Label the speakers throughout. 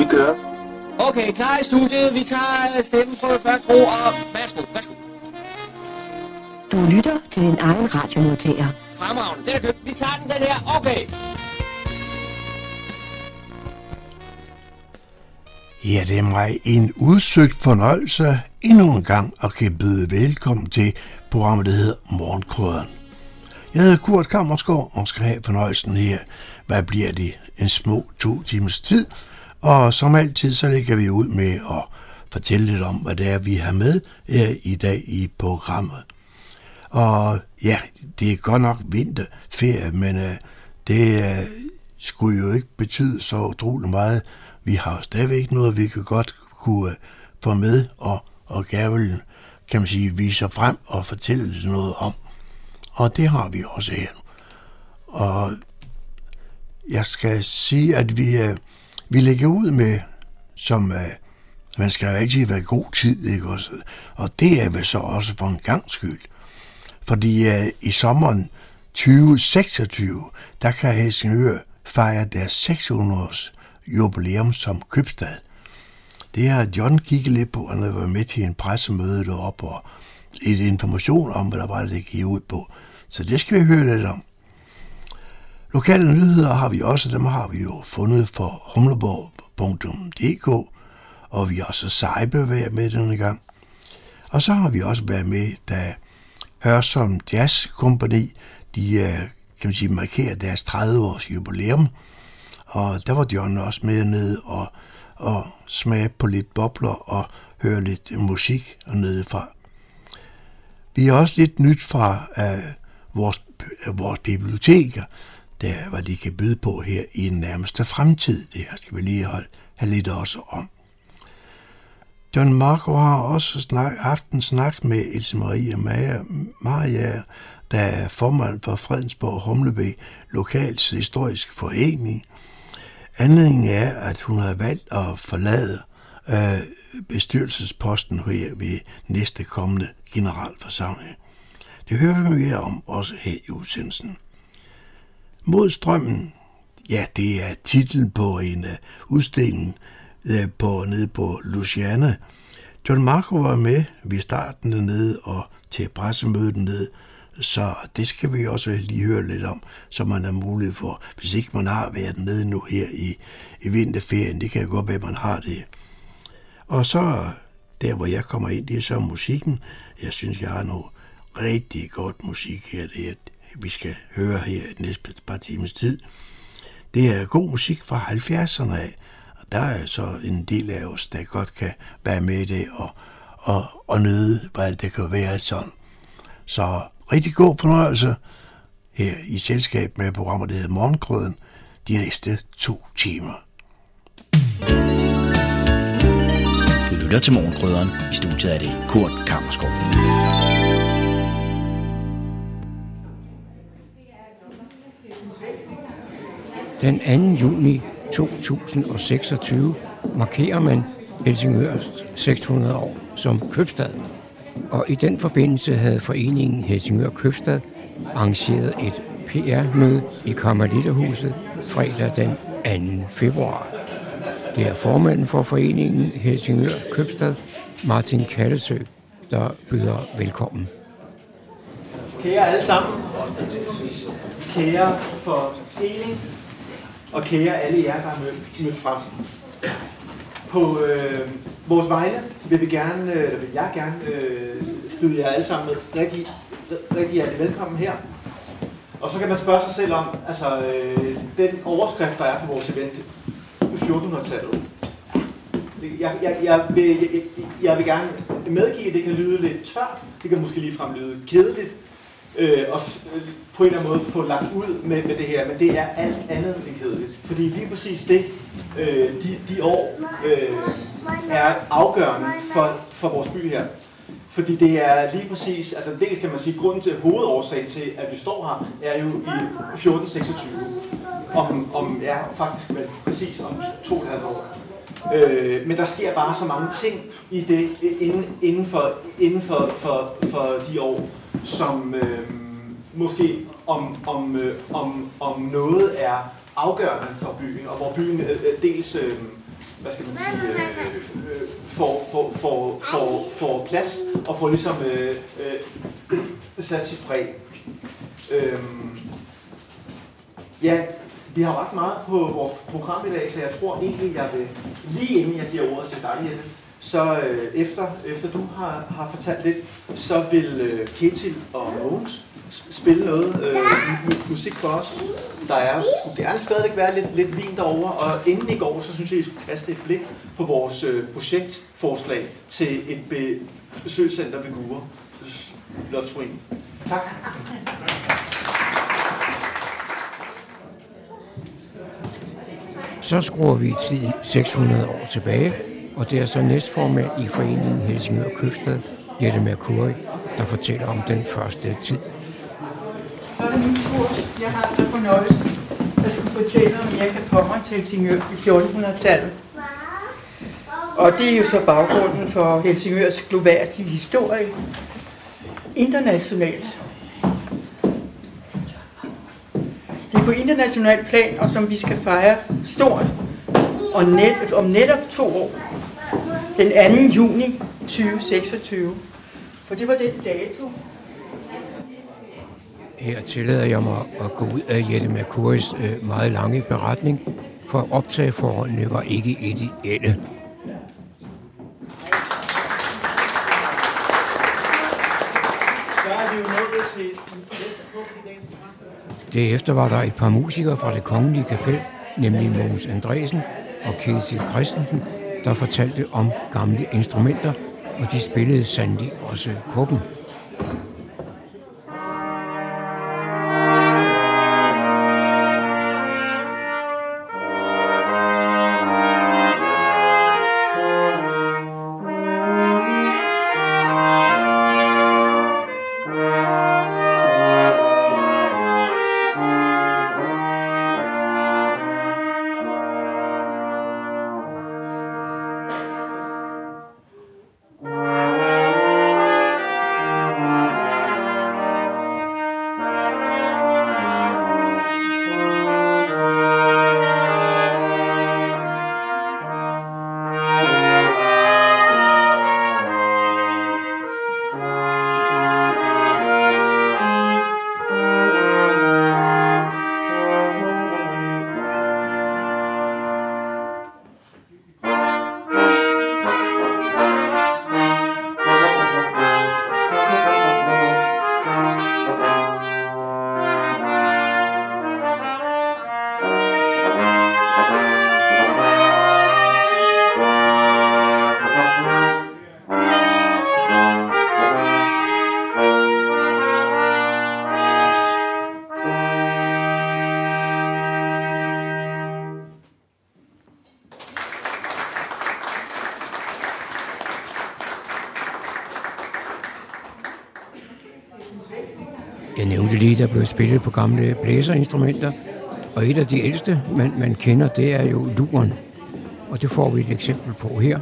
Speaker 1: Vi kører.
Speaker 2: Okay, klar i studiet. Vi tager stemmen på første ro, og værsgo, værsgo.
Speaker 3: Du lytter til din egen radiomodtager.
Speaker 2: Fremragende, den er købt. Vi tager den, den her. Okay.
Speaker 4: Ja, det er mig en udsøgt fornøjelse endnu en gang at kan byde velkommen til programmet, der hedder Morgenkrøden. Jeg hedder Kurt Kammersgaard og skal have fornøjelsen her. Hvad bliver det? En små to timers tid. Og som altid, så lægger vi ud med at fortælle lidt om, hvad det er, vi har med her i dag i programmet. Og ja, det er godt nok vinterferie, men uh, det uh, skulle jo ikke betyde så utrolig meget. Vi har stadigvæk noget, vi kan godt kunne uh, få med og, og gerne kan man sige, vise frem og fortælle noget om. Og det har vi også her. Og jeg skal sige, at vi, uh, vi lægger ud med, som øh, man skal altid være god tid, ikke også? Og det er vel så også for en gang skyld. Fordi øh, i sommeren 2026, der kan Helsingør fejre deres 600 års jubilæum som købstad. Det har John kigget lidt på, han har været med til en pressemøde deroppe, og et information om, hvad der var, det gik ud på. Så det skal vi høre lidt om. Lokale nyheder har vi også, dem har vi jo fundet for humleborg.dk, og vi har også Sejbe været med denne gang. Og så har vi også været med, da Hørsom Jazz Company, de øh, kan man sige, markerer deres 30-års jubilæum, og der var John også med ned og, og smage på lidt bobler og høre lidt musik nede fra. Vi har også lidt nyt fra uh, vores, uh, vores biblioteker, der hvad de kan byde på her i den nærmeste fremtid. Det her skal vi lige holde, have lidt også om. John Marco har også snak, haft en snak med Else Marie Maja, Maja, der er formand for Fredensborg Humleby Lokals Historisk Forening. Anledningen er, at hun har valgt at forlade øh, bestyrelsesposten her ved næste kommende generalforsamling. Det hører vi mere om også her i udsendelsen. Mod strømmen, ja, det er titlen på en øh, uh, udstilling uh, øh, på, nede på Luciana. John Marco var med ved starten dernede og til pressemødet dernede, så det skal vi også lige høre lidt om, så man har mulighed for, hvis ikke man har været nede nu her i, i vinterferien, det kan godt være, man har det. Og så der, hvor jeg kommer ind, det er så musikken. Jeg synes, jeg har noget rigtig godt musik her, det er, vi skal høre her i næste par timers tid. Det er god musik fra 70'erne af, og der er så en del af os, der godt kan være med i det og, og, og nyde, hvad det kan være sådan. Så rigtig god fornøjelse her i selskab med programmet, der hedder Morgengrøden, de næste to timer.
Speaker 5: Du lytter til Morgengrøderen. I studiet er det Kurt Kammerskov.
Speaker 6: Den 2. juni 2026 markerer man Helsingørs 600 år som købstad. Og i den forbindelse havde foreningen Helsingør Købstad arrangeret et PR-møde i Kammerlitterhuset fredag den 2. februar. Det er formanden for foreningen Helsingør Købstad, Martin Kallesø, der byder velkommen.
Speaker 7: Kære alle sammen, kære forening, og kære alle jer, der har mødt, mødt frem. På øh, vores vegne vil vi gerne, eller vil jeg gerne øh, byde jer alle sammen rigtig, rigtig hjertelig velkommen her. Og så kan man spørge sig selv om, altså øh, den overskrift, der er på vores event, 1400-tallet. Jeg, jeg, jeg, vil, jeg, jeg vil gerne medgive, at det kan lyde lidt tørt, det kan måske ligefrem lyde kedeligt, øh, og på en eller anden måde få lagt ud med, med det her, men det er alt andet end kedeligt. Fordi lige præcis det, øh, de, de år øh, er afgørende for, for vores by her. Fordi det er lige præcis, altså dels kan man sige, grunden til hovedårsagen til, at vi står her, er jo i 1426. Om, om ja, faktisk vel, præcis om to og et halvt år. Øh, men der sker bare så mange ting i det inden, inden, for, inden for, for, for de år, som øh, måske om, om, øh, om, om noget er afgørende for byen, og hvor byen øh, dels øh, hvad skal man sige, øh, øh, får, får, får, får, får plads og får ligesom øh, øh, sat sit præg. Øhm, ja, vi har ret meget på vores program i dag, så jeg tror egentlig, jeg vil, lige inden jeg giver ordet til dig, Jette, så øh, efter, efter du har, har fortalt lidt, så vil øh, Ketil og Mogens sp- spille noget øh, mu- musik for os. Der er, skulle gerne stadigvæk være lidt, lidt vin derovre, og inden I går, så synes jeg, I skulle kaste et blik på vores øh, projektforslag til et be- besøgscenter ved Gure. Lottoen. Tak.
Speaker 6: Så skruer vi tiden 600 år tilbage, og det er så næstformand i foreningen Helsingør Købstad, Jette Mercuri, der fortæller om den første tid.
Speaker 1: Så er det min tur. Jeg har så fornøjelsen at skulle fortælle om jeg kan Pommern til Helsingør i 1400-tallet. Og det er jo så baggrunden for Helsingørs gloværdige historie internationalt. Det er på international plan, og som vi skal fejre stort og net, om netop to år, den 2. juni 2026. For det var den dato,
Speaker 6: Her tillader jeg mig at gå ud af Jette Mercuris øh, meget lange beretning, for optageforholdene var ikke ideelle.
Speaker 7: Er.
Speaker 6: Derefter var der et par musikere fra det kongelige kapel, nemlig Mogens Andresen og Ketil Christensen, der fortalte om gamle instrumenter, og de spillede sandelig også på dem. Der blev spillet på gamle blæserinstrumenter, og et af de ældste, man, man kender, det er jo luren. Og det får vi et eksempel på her.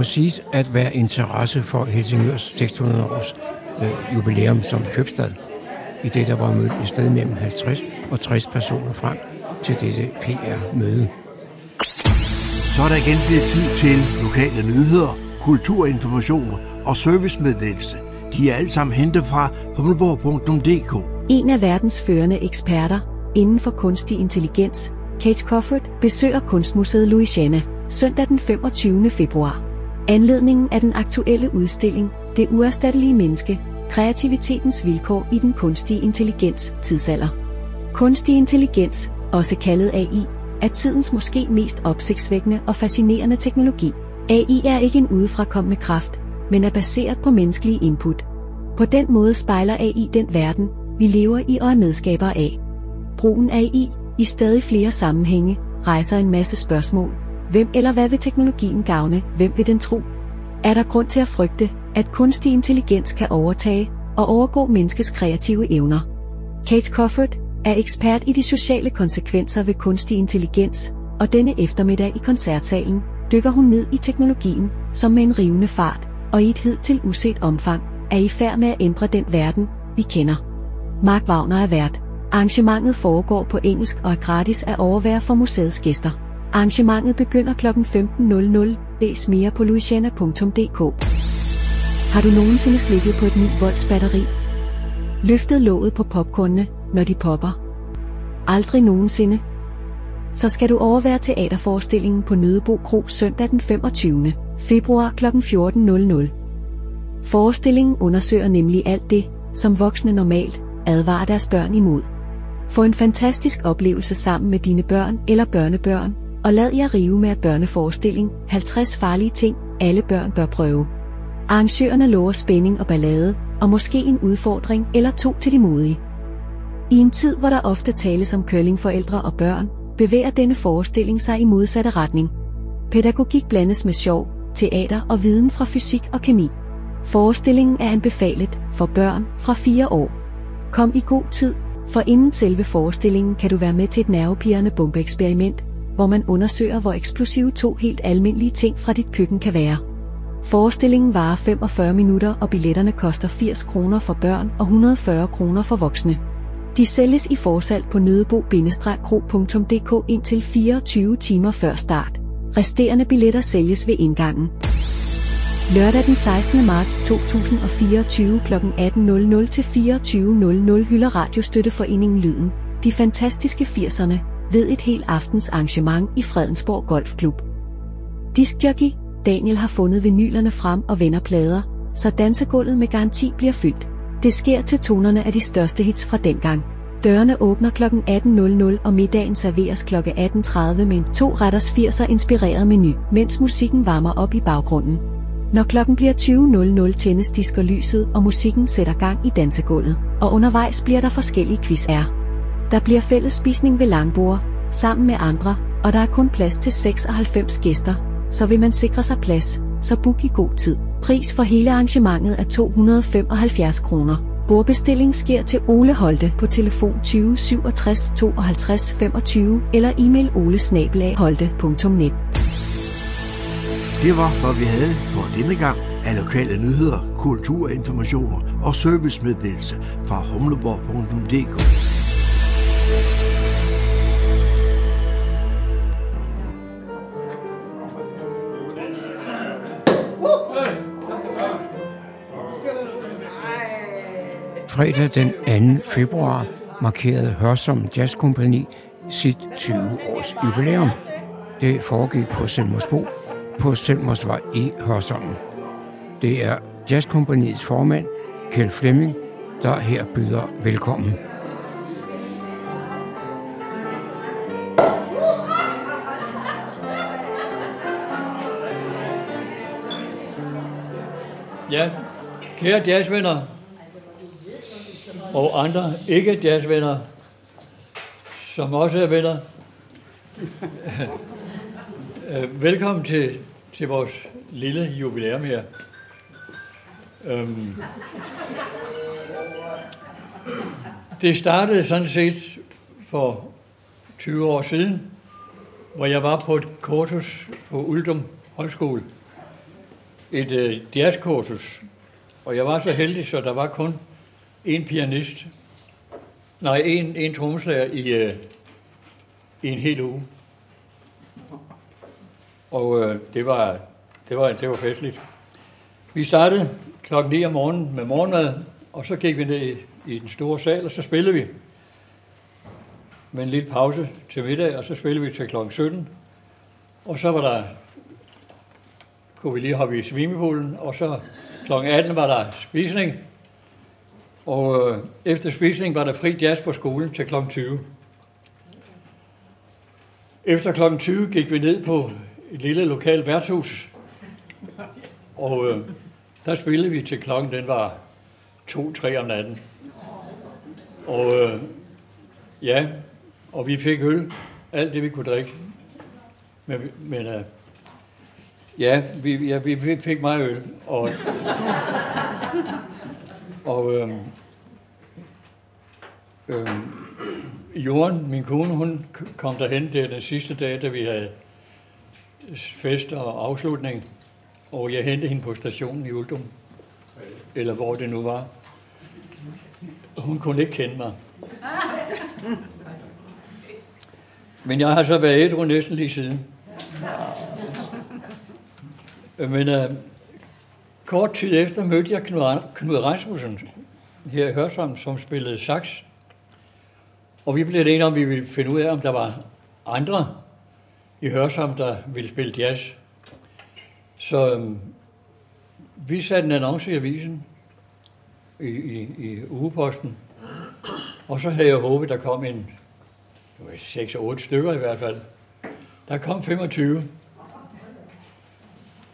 Speaker 6: Må siges at være interesse for Helsingørs 600 års øh, jubilæum som købstad. I det der var mødt et sted mellem 50 og 60 personer frem til dette PR-møde.
Speaker 4: Så er der igen blevet tid til lokale nyheder, kulturinformation og servicemeddelelse. De er alle sammen hentet fra humleborg.dk.
Speaker 8: En af verdens førende eksperter inden for kunstig intelligens, Kate Crawford, besøger Kunstmuseet Louisiana søndag den 25. februar. Anledningen er den aktuelle udstilling Det uerstattelige menneske, kreativitetens vilkår i den kunstige intelligens tidsalder. Kunstig intelligens, også kaldet AI, er tidens måske mest opsigtsvækkende og fascinerende teknologi. AI er ikke en udefrakommende kraft, men er baseret på menneskelige input. På den måde spejler AI den verden, vi lever i og er medskaber af. Brugen af AI i stadig flere sammenhænge rejser en masse spørgsmål. Hvem eller hvad vil teknologien gavne? Hvem vil den tro? Er der grund til at frygte, at kunstig intelligens kan overtage og overgå menneskets kreative evner? Kate Crawford er ekspert i de sociale konsekvenser ved kunstig intelligens, og denne eftermiddag i koncertsalen dykker hun ned i teknologien, som med en rivende fart og i et hidtil uset omfang er i færd med at ændre den verden, vi kender. Mark Wagner er vært. Arrangementet foregår på engelsk og er gratis at overvære for museets gæster. Arrangementet begynder kl. 15.00. Læs mere på luciana.dk. Har du nogensinde slikket på et 9 volts batteri? Løftet låget på popcornene, når de popper? Aldrig nogensinde? Så skal du overvære teaterforestillingen på Nødebo Kro søndag den 25. februar kl. 14.00. Forestillingen undersøger nemlig alt det, som voksne normalt advarer deres børn imod. Få en fantastisk oplevelse sammen med dine børn eller børnebørn, og lad jer rive med at børneforestilling 50 farlige ting, alle børn bør prøve. Arrangørerne lover spænding og ballade, og måske en udfordring eller to til de modige. I en tid, hvor der ofte tales om curlingforældre og børn, bevæger denne forestilling sig i modsatte retning. Pædagogik blandes med sjov, teater og viden fra fysik og kemi. Forestillingen er anbefalet for børn fra 4 år. Kom i god tid, for inden selve forestillingen kan du være med til et nervepirrende bombeeksperiment, hvor man undersøger, hvor eksplosive to helt almindelige ting fra dit køkken kan være. Forestillingen varer 45 minutter, og billetterne koster 80 kroner for børn og 140 kroner for voksne. De sælges i forsalg på nødebo-kro.dk indtil 24 timer før start. Resterende billetter sælges ved indgangen. Lørdag den 16. marts 2024 kl. 18.00 til 24.00 hylder Radiostøtteforeningen Lyden, de fantastiske 80'erne, ved et helt aftens arrangement i Fredensborg Golfklub. Diskjockey, Daniel har fundet vinylerne frem og vender plader, så dansegulvet med garanti bliver fyldt. Det sker til tonerne af de største hits fra dengang. Dørene åbner kl. 18.00 og middagen serveres kl. 18.30 med en to retters 80'er inspireret menu, mens musikken varmer op i baggrunden. Når klokken bliver 20.00 tændes disker lyset, og musikken sætter gang i dansegulvet, og undervejs bliver der forskellige quiz'er. Der bliver fælles spisning ved langbord, sammen med andre, og der er kun plads til 96 gæster, så vil man sikre sig plads, så book i god tid. Pris for hele arrangementet er 275 kroner. Bordbestilling sker til Ole Holte på telefon 20 67 52 25 eller e-mail olesnabelagholte.net.
Speaker 4: Det var, hvad vi havde for denne gang af lokale nyheder, kulturinformationer og servicemeddelelse fra humleborg.dk.
Speaker 6: Fredag den 2. februar markerede Hørsom Jazz Company sit 20-års jubilæum. Det foregik på Selmersbo på Selmersvej i Hørsholm. Det er Jazzkompaniets formand, Kjeld Flemming, der her byder velkommen.
Speaker 9: Ja, kære jazzvenner og andre ikke jazzvenner, som også er venner. Øh, Velkommen til, til vores lille jubilæum her. Øhm, det startede sådan set for 20 år siden, hvor jeg var på et kursus på Uldum Højskole. Et øh, jazzkursus. Og jeg var så heldig, så der var kun en pianist. Nej, en, en trommeslager i, øh, i en hel uge. Og øh, det, var, det, var, det var festligt. Vi startede klokken 9 om morgenen med morgenmad, og så gik vi ned i, i den store sal, og så spillede vi. Med en lille pause til middag, og så spillede vi til klokken 17. Og så var der, kunne vi lige hoppe i swimmingpoolen, og så klokken 18 var der spisning. Og øh, efter spisning var der fri jazz på skolen til klokken 20. Efter klokken 20 gik vi ned på et lille lokalt værtshus. Og øh, der spillede vi til klokken, den var to-tre om natten. Og øh, ja, og vi fik øl, alt det vi kunne drikke. Men, men øh, ja, vi, ja, vi fik meget øl. Og, og øhm, øhm, Jorden, min kone, hun kom derhen der den sidste dag, da vi havde fest og afslutning, og jeg hentede hende på stationen i Uldum, eller hvor det nu var. Hun kunne ikke kende mig. Men jeg har så været ædru næsten lige siden. Men øh, kort tid efter mødte jeg Knud Rasmussen her i Hørsholm, som spillede sax. Og vi blev enige om, at vi ville finde ud af, om der var andre i Hørsholm, der ville spille jazz. Så øhm, vi satte en annonce i avisen, i, i, i ugeposten, og så havde jeg håbet, der kom en 6-8 stykker i hvert fald. Der kom 25.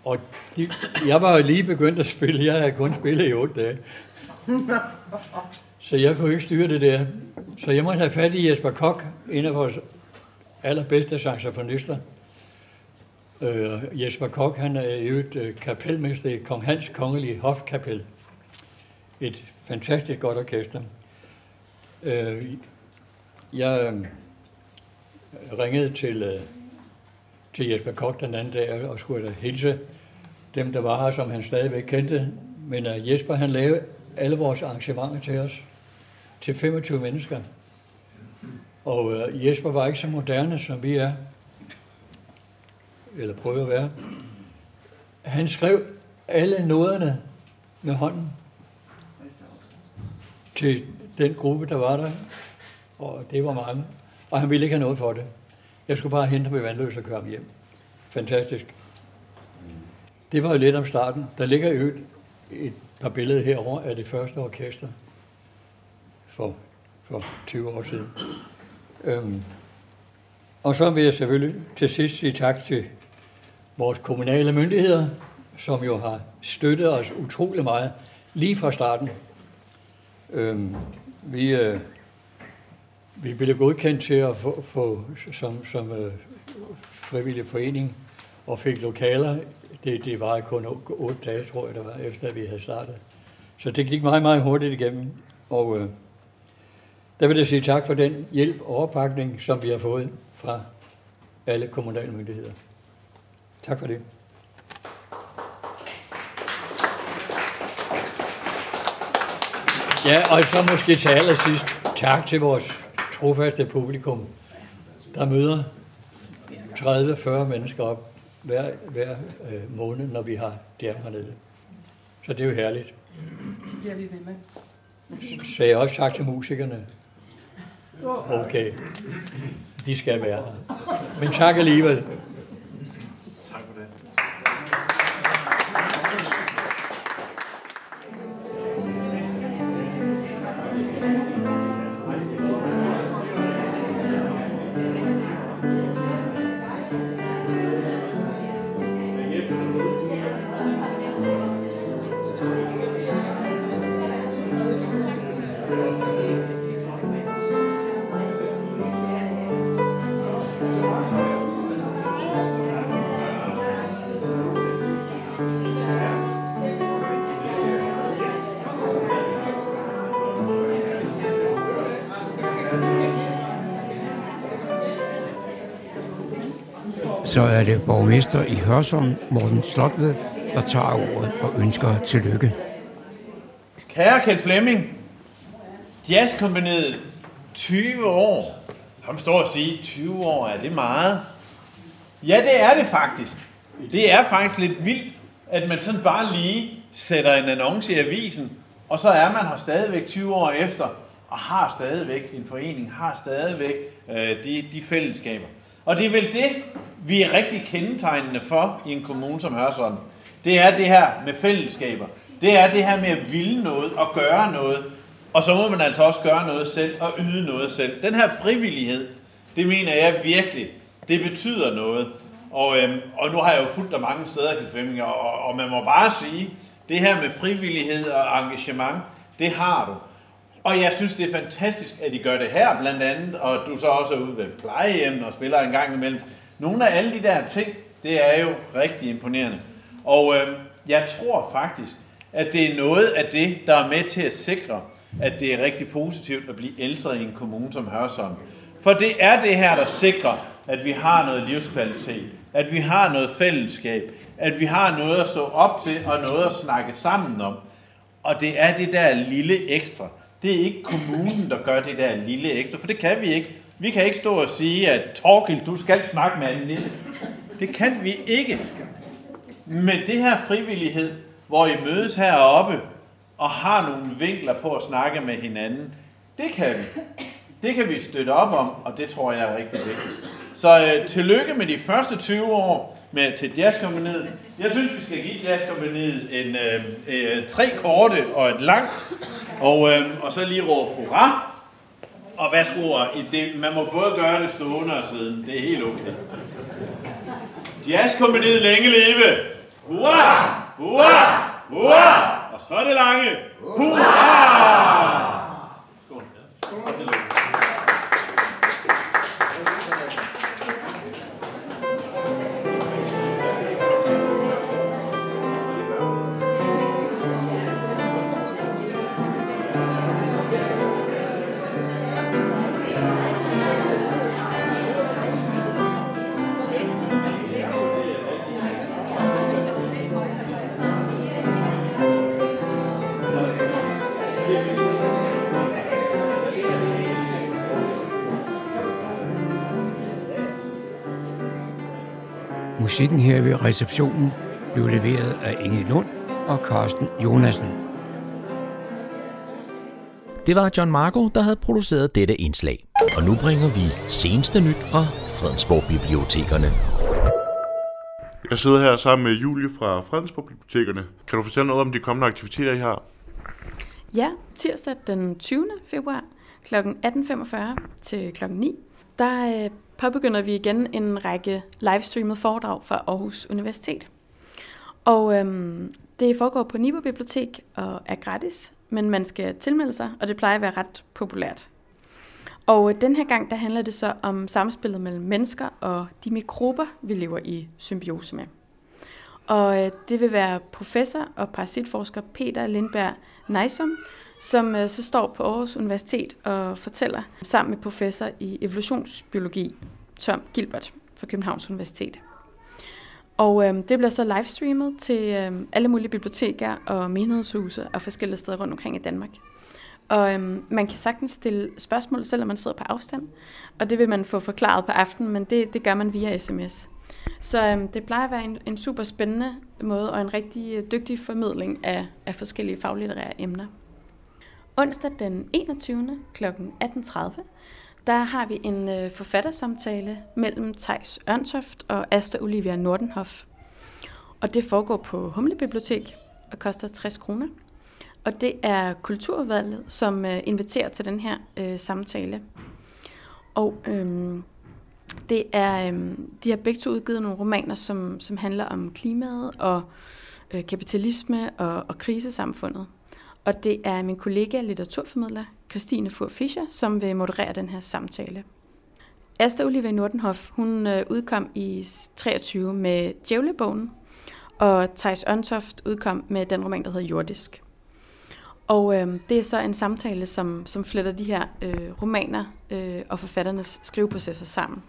Speaker 9: Og de, jeg var lige begyndt at spille. Jeg havde kun spillet i otte dage. Så jeg kunne ikke styre det der. Så jeg måtte have fat i Jesper Kok, en af vores allerbedste saxofonister. Øh, Jesper Kok, han er jo et øh, kapelmester i Kong Hans Kongelige Hofkapel. Et fantastisk godt orkester. Øh, jeg øh, ringede til, øh, til Jesper Kok den anden dag og skulle hilse dem, der var her, som han stadigvæk kendte. Men uh, Jesper, han lavede alle vores arrangementer til os, til 25 mennesker. Og uh, Jesper var ikke så moderne, som vi er, eller prøver at være. Han skrev alle noderne med hånden til den gruppe, der var der, og det var mange. Og han ville ikke have noget for det. Jeg skulle bare hente ham i vandløs og køre ham hjem. Fantastisk. Det var jo lidt om starten. Der ligger jo et par billeder herover af det første orkester for, for 20 år siden. Øhm, og så vil jeg selvfølgelig til sidst sige tak til vores kommunale myndigheder, som jo har støttet os utrolig meget lige fra starten. Øhm, vi, øh, vi blev godkendt til at få, få som, som øh, frivillig forening og fik lokaler. Det, det var kun otte dage, tror jeg, der var, efter vi havde startet. Så det gik meget, meget hurtigt igennem. Og øh, der vil jeg sige tak for den hjælp og opbakning, som vi har fået fra alle kommunale myndigheder. Tak for det. Ja, og så måske til allersidst tak til vores trofaste publikum, der møder 30-40 mennesker op hver, hver øh, måned, når vi har det hernede. Så det er jo herligt.
Speaker 1: Det er vi ved med.
Speaker 9: Så jeg også tak til musikerne. Okay. De skal være her. Men tak alligevel.
Speaker 6: Så er det borgmester i Hørsholm, Morten Slotved, der tager ordet og ønsker tillykke.
Speaker 10: Kære Kjeld Flemming, jazzkompaniet 20 år. Ham står og siger, 20 år, er det meget? Ja, det er det faktisk. Det er faktisk lidt vildt, at man sådan bare lige sætter en annonce i avisen, og så er man her stadigvæk 20 år efter, og har stadigvæk din forening, har stadigvæk øh, de, de fællesskaber. Og det er vel det, vi er rigtig kendetegnende for i en kommune som Hørsholm. Det er det her med fællesskaber. Det er det her med at ville noget og gøre noget. Og så må man altså også gøre noget selv og yde noget selv. Den her frivillighed, det mener jeg virkelig, det betyder noget. Og, øhm, og nu har jeg jo fulgt der mange steder, Kjeld Flemming, og, og man må bare sige, det her med frivillighed og engagement, Det har du. Og jeg synes, det er fantastisk, at I gør det her blandt andet, og du så også er ude ved plejehjem og spiller en gang imellem. Nogle af alle de der ting, det er jo rigtig imponerende. Og øh, jeg tror faktisk, at det er noget af det, der er med til at sikre, at det er rigtig positivt at blive ældre i en kommune som Hørsholm. For det er det her, der sikrer, at vi har noget livskvalitet, at vi har noget fællesskab, at vi har noget at stå op til og noget at snakke sammen om. Og det er det der lille ekstra. Det er ikke kommunen, der gør det der lille ekstra, for det kan vi ikke. Vi kan ikke stå og sige, at Torgild, du skal snakke med Anne Det kan vi ikke. Men det her frivillighed, hvor I mødes heroppe og har nogle vinkler på at snakke med hinanden, det kan vi. Det kan vi støtte op om, og det tror jeg er rigtig vigtigt. Så øh, tillykke med de første 20 år med, til Jazzkompaniet. Jeg synes, vi skal give Jazzkompaniet en, øh, øh, tre korte og et langt, og, øh, og så lige råbe hurra. Og værsgo, det, man må både gøre det stående og siden. Det er helt okay. Jazzkompaniet længe leve! Hurra! Hurra! Hurra! Og så er det lange. Hurra! Skål. Skål.
Speaker 6: Musikken her ved receptionen blev leveret af Inge Lund og Carsten Jonasen.
Speaker 5: Det var John Marco, der havde produceret dette indslag. Og nu bringer vi seneste nyt fra Fredensborg Bibliotekerne.
Speaker 11: Jeg sidder her sammen med Julie fra Fredensborg Bibliotekerne. Kan du fortælle noget om de kommende aktiviteter, I har?
Speaker 12: Ja, tirsdag den 20. februar kl. 18.45 til kl. 9, der øh, påbegynder vi igen en række livestreamet foredrag fra Aarhus Universitet. Og øhm, det foregår på Nibo Bibliotek og er gratis, men man skal tilmelde sig, og det plejer at være ret populært. Og øh, den her gang, der handler det så om samspillet mellem mennesker og de mikrober, vi lever i symbiose med. Og øh, det vil være professor og parasitforsker Peter Lindberg Nejsum, som øh, så står på Aarhus Universitet og fortæller sammen med professor i evolutionsbiologi, Tom Gilbert fra Københavns Universitet. Og øh, det bliver så livestreamet til øh, alle mulige biblioteker og menighedshuse og forskellige steder rundt omkring i Danmark. Og øhm, man kan sagtens stille spørgsmål, selvom man sidder på afstand. Og det vil man få forklaret på aftenen, men det, det gør man via sms. Så øhm, det plejer at være en, en super spændende måde og en rigtig øh, dygtig formidling af, af forskellige faglitterære emner. Onsdag den 21. kl. 18.30, der har vi en øh, forfattersamtale mellem Tejs Ørntoft og Asta Olivia Nordenhoff. Og det foregår på Humle Bibliotek og koster 60 kroner. Og det er Kulturudvalget, som øh, inviterer til den her øh, samtale. Og øhm, det er, øhm, de har begge to udgivet nogle romaner, som, som handler om klimaet og øh, kapitalisme og, og krisesamfundet. Og det er min kollega, litteraturformidler Christine Fur Fischer, som vil moderere den her samtale. Asta Olivia Nordenhoff, hun øh, udkom i 23 med Djævlebogen, og Thijs Ørntoft udkom med den roman, der hedder Jordisk. Og øh, det er så en samtale, som, som fletter de her øh, romaner øh, og forfatternes skriveprocesser sammen.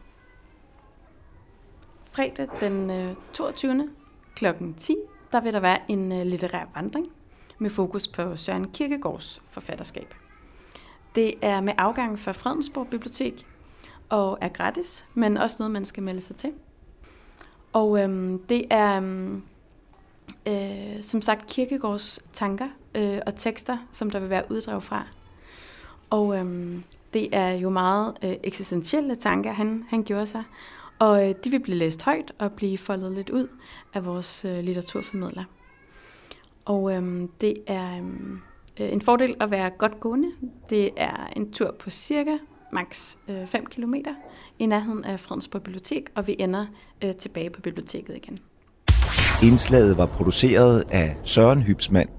Speaker 12: Fredag den øh, 22. kl. 10, der vil der være en øh, litterær vandring med fokus på Søren Kirkegaards forfatterskab. Det er med afgang fra Fredensborg Bibliotek og er gratis, men også noget, man skal melde sig til. Og øhm, det er øhm, øh, som sagt Kirkegaards tanker øh, og tekster, som der vil være uddrag fra. Og øhm, det er jo meget øh, eksistentielle tanker, han, han gjorde sig. Og øh, de vil blive læst højt og blive foldet lidt ud af vores øh, litteraturformidler. Og øhm, det er øhm, øh, en fordel at være godt gående. Det er en tur på cirka maks 5 øh, km i nærheden af Fredensborg Bibliotek, og vi ender øh, tilbage på biblioteket igen.
Speaker 13: Indslaget var produceret af Søren Hybsmand.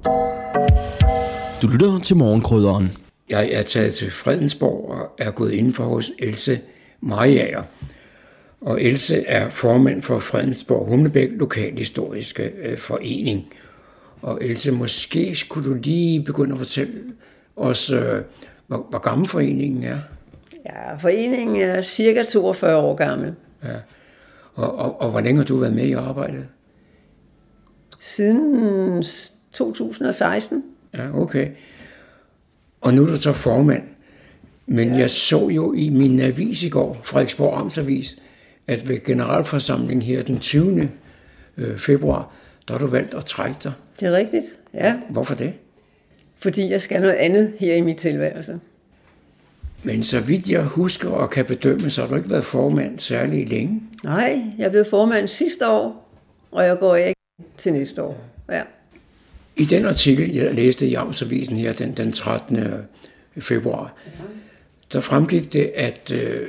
Speaker 5: Du lytter til morgenkrydderen.
Speaker 6: Jeg er taget til Fredensborg og er gået indenfor hos Else Mariager. Og Else er formand for Fredensborg Humlebæk Lokalhistoriske øh, Forening. Og Else, måske skulle du lige begynde at fortælle os, øh, hvor, hvor gammel foreningen er.
Speaker 13: Ja, foreningen er cirka 42 år gammel.
Speaker 6: Ja. Og, og, og hvor længe har du været med i arbejdet?
Speaker 13: Siden 2016.
Speaker 6: Ja, okay. Og nu er du så formand. Men ja. jeg så jo i min avis i går, Frederiksborg Amtsavis, at ved generalforsamlingen her den 20. øh, februar, der har du valgt at trække dig.
Speaker 13: Det er rigtigt, ja.
Speaker 6: Hvorfor det?
Speaker 13: Fordi jeg skal noget andet her i mit tilværelse.
Speaker 6: Men så vidt jeg husker og kan bedømme, så har du ikke været formand særlig længe.
Speaker 13: Nej, jeg blev formand sidste år, og jeg går ikke til næste år. Ja.
Speaker 6: I den artikel, jeg læste i Amtsavisen her den, den 13. februar, der fremgik det, at øh,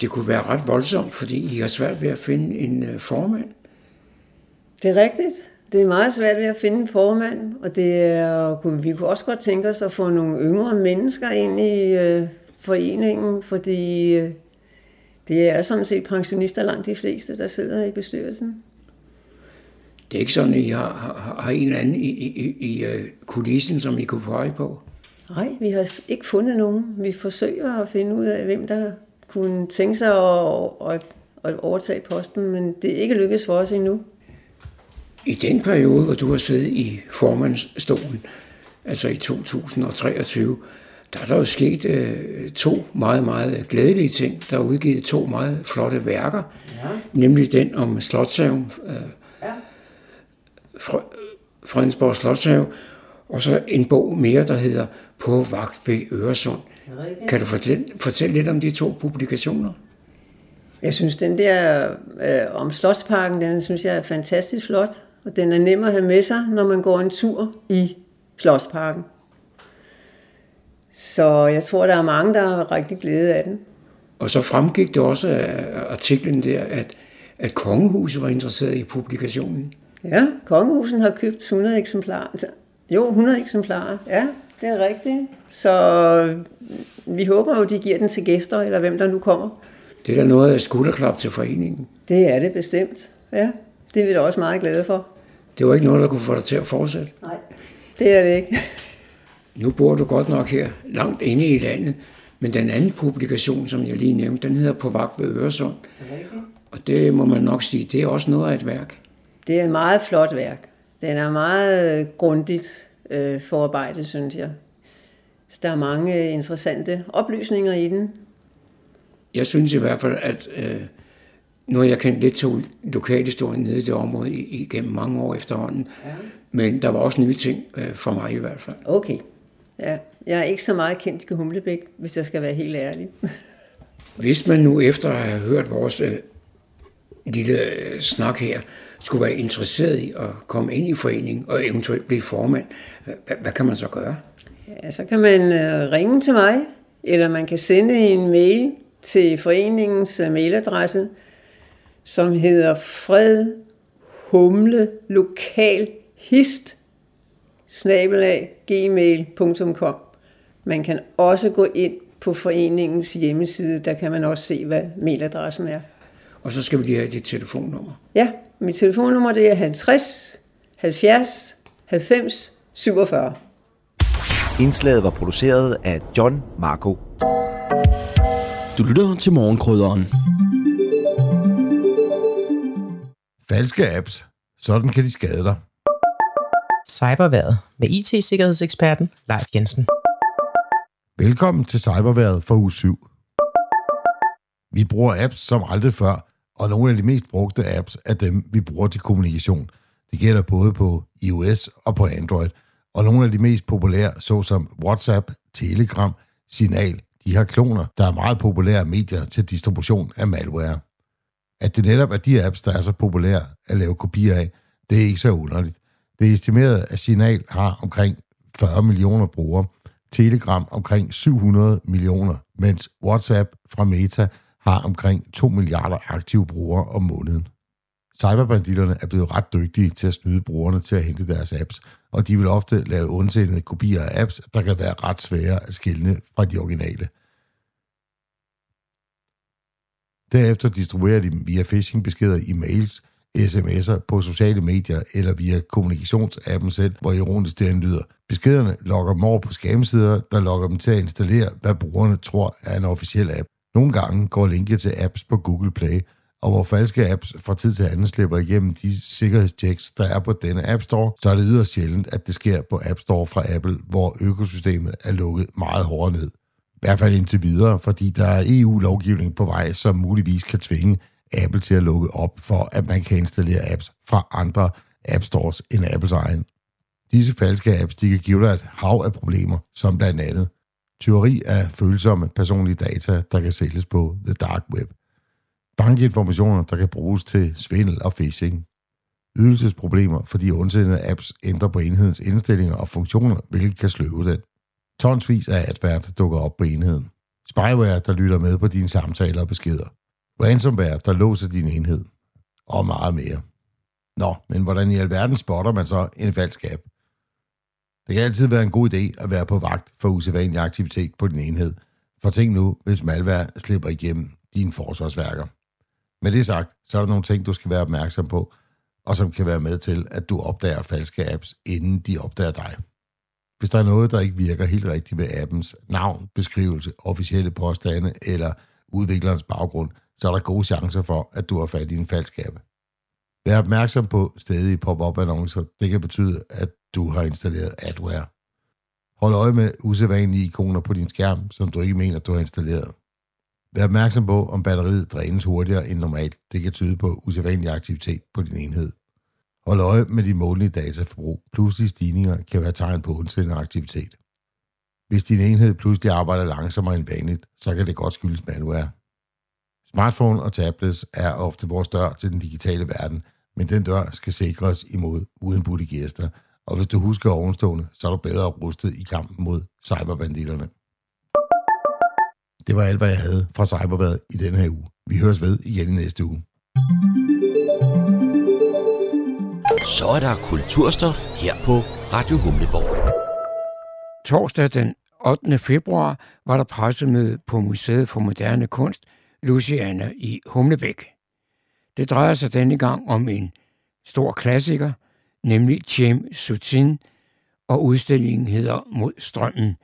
Speaker 6: det kunne være ret voldsomt, fordi I har svært ved at finde en øh, formand.
Speaker 13: Det er rigtigt. Det er meget svært ved at finde en formand, og det er, vi kunne også godt tænke os at få nogle yngre mennesker ind i øh, foreningen, fordi øh, det er sådan set pensionister langt de fleste, der sidder i bestyrelsen.
Speaker 6: Det er ikke sådan, at I har, har, en eller anden i, i, i øh, kulissen, som I kunne pege på?
Speaker 13: Nej, vi har ikke fundet nogen. Vi forsøger at finde ud af, hvem der kunne tænke sig at, at, at overtage posten, men det er ikke lykkedes for os endnu.
Speaker 6: I den periode, hvor du har siddet i formandsstolen, altså i 2023, der er der jo sket øh, to meget, meget glædelige ting. Der er udgivet to meget flotte værker, ja. nemlig den om Slotshaven, øh, ja. Fredensborg Slotshave, og så en bog mere, der hedder På vagt ved Øresund. Kan du fortælle, fortælle lidt om de to publikationer?
Speaker 13: Jeg synes, den der øh, om Slotsparken, den synes jeg er fantastisk flot, og den er nem at have med sig, når man går en tur i Slotsparken. Så jeg tror, der er mange, der har rigtig glæde af den.
Speaker 6: Og så fremgik det også af artiklen der, at, at kongehuset var interesseret i publikationen.
Speaker 13: Ja, kongehusen har købt 100 eksemplarer. Jo, 100 eksemplarer. Ja, det er rigtigt. Så vi håber jo, de giver den til gæster, eller hvem der nu kommer.
Speaker 6: Det er da noget af skulderklap til foreningen.
Speaker 13: Det er det bestemt. Ja, det er vi da også meget glade for.
Speaker 6: Det var ikke noget, der kunne få dig til at fortsætte?
Speaker 13: Nej, det er det ikke.
Speaker 6: Nu bor du godt nok her, langt inde i landet, men den anden publikation, som jeg lige nævnte, den hedder På vagt ved Øresund. Og det må man nok sige, det er også noget af et værk.
Speaker 13: Det er et meget flot værk. Den er meget grundigt øh, forarbejdet, synes jeg. Så der er mange interessante oplysninger i den.
Speaker 6: Jeg synes i hvert fald, at øh, nu har jeg kendt lidt til lokalhistorien nede i det område igennem mange år efterhånden, ja. men der var også nye ting øh, for mig i hvert fald.
Speaker 13: Okay. Ja, jeg er ikke så meget kendt til Humlebæk, hvis jeg skal være helt ærlig.
Speaker 6: hvis man nu efter at have hørt vores øh, lille øh, snak her, skulle være interesseret i at komme ind i foreningen og eventuelt blive formand, hvad, hvad kan man så gøre?
Speaker 13: Ja, så kan man øh, ringe til mig, eller man kan sende en mail til foreningens mailadresse, som hedder fred humle lokal hist gmail.com. Man kan også gå ind på foreningens hjemmeside, der kan man også se, hvad mailadressen er.
Speaker 6: Og så skal vi lige have dit telefonnummer.
Speaker 13: Ja, mit telefonnummer det er 50 70 90 47.
Speaker 5: Indslaget var produceret af John Marco. Du lytter til morgenkrydderen.
Speaker 4: Falske apps. Sådan kan de skade dig.
Speaker 14: Cyberværet med IT-sikkerhedseksperten Leif Jensen.
Speaker 4: Velkommen til Cyberværet for uge 7. Vi bruger apps som aldrig før, og nogle af de mest brugte apps er dem, vi bruger til kommunikation. Det gælder både på iOS og på Android, og nogle af de mest populære, såsom WhatsApp, Telegram, Signal, de har kloner, der er meget populære medier til distribution af malware. At det netop er de apps, der er så populære at lave kopier af, det er ikke så underligt. Det er estimeret, at Signal har omkring 40 millioner brugere, Telegram omkring 700 millioner, mens WhatsApp fra Meta har omkring 2 milliarder aktive brugere om måneden.
Speaker 15: Cyberbanditterne er blevet ret dygtige til at snyde brugerne til at hente deres apps, og de vil ofte lave ondsindede kopier af apps, der kan være ret svære at skille fra de originale. Derefter distribuerer de dem via phishing-beskeder i mails, sms'er på sociale medier eller via kommunikationsappen selv, hvor ironisk det lyder. Beskederne lokker dem over på scamsider, der lokker dem til at installere, hvad brugerne tror er en officiel app. Nogle gange går linket til apps på Google Play, og hvor falske apps fra tid til anden slipper igennem de sikkerhedschecks, der er på denne App Store, så er det yderst sjældent, at det sker på App Store fra Apple, hvor økosystemet er lukket meget hårdere ned. Hvert fald indtil videre, fordi der er EU-lovgivning på vej, som muligvis kan tvinge Apple til at lukke op for, at man kan installere apps fra andre App Stores end Apples egen. Disse falske apps de kan give dig et hav af problemer, som blandt andet tyveri af følsomme personlige data, der kan sælges på The Dark Web, bankinformationer, der kan bruges til svindel og phishing, ydelsesproblemer, fordi ondsindede apps ændrer på enhedens indstillinger og funktioner, hvilket kan sløve den. Tonsvis af advær, der dukker op på enheden. Spyware, der lytter med på dine samtaler og beskeder. Ransomware, der låser din enhed. Og meget mere. Nå, men hvordan i alverden spotter man så en falsk app? Det kan altid være en god idé at være på vagt for usædvanlig aktivitet på din enhed. For tænk nu, hvis malware slipper igennem dine forsvarsværker. Med det sagt, så er der nogle ting, du skal være opmærksom på, og som kan være med til, at du opdager falske apps, inden de opdager dig. Hvis der er noget, der ikke virker helt rigtigt ved appens navn, beskrivelse, officielle påstande eller udviklerens baggrund, så er der gode chancer for, at du har fat i en falsk app. Vær opmærksom på stedige pop-up annoncer. Det kan betyde, at du har installeret adware. Hold øje med usædvanlige ikoner på din skærm, som du ikke mener, du har installeret. Vær opmærksom på, om batteriet drænes hurtigere end normalt. Det kan tyde på usædvanlig aktivitet på din enhed. Hold øje med de målige dataforbrug. Pludselige stigninger kan være tegn på ondsindende aktivitet. Hvis din enhed pludselig arbejder langsommere end vanligt, så kan det godt skyldes malware. Smartphone og tablets er ofte vores dør til den digitale verden, men den dør skal sikres imod uindbudte gæster, og hvis du husker ovenstående, så er du bedre rustet i kampen mod cyberbanditterne. Det var alt, hvad jeg havde fra Cyberbad i denne her uge. Vi høres ved igen i næste uge.
Speaker 5: Så er der kulturstof her på Radio Humleborg.
Speaker 6: Torsdag den 8. februar var der pressemøde på Museet for Moderne Kunst, Luciana i Humlebæk. Det drejer sig denne gang om en stor klassiker, nemlig Chem Sutin, og udstillingen hedder Mod strømmen.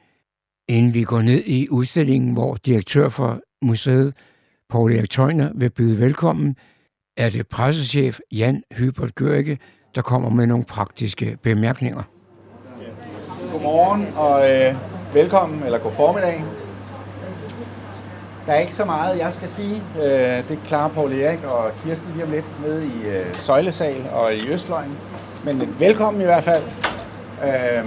Speaker 6: Inden vi går ned i udstillingen, hvor direktør for museet, Paul Erik Tøjner, vil byde velkommen, er det pressechef Jan Hybert Gørke, der kommer med nogle praktiske bemærkninger.
Speaker 16: Godmorgen og øh, velkommen, eller god formiddag. Der er ikke så meget, jeg skal sige. Øh, det klarer Paul Erik og Kirsten lige om lidt nede i øh, Søjlesal og i Østløgn. Men øh, velkommen i hvert fald. Øh,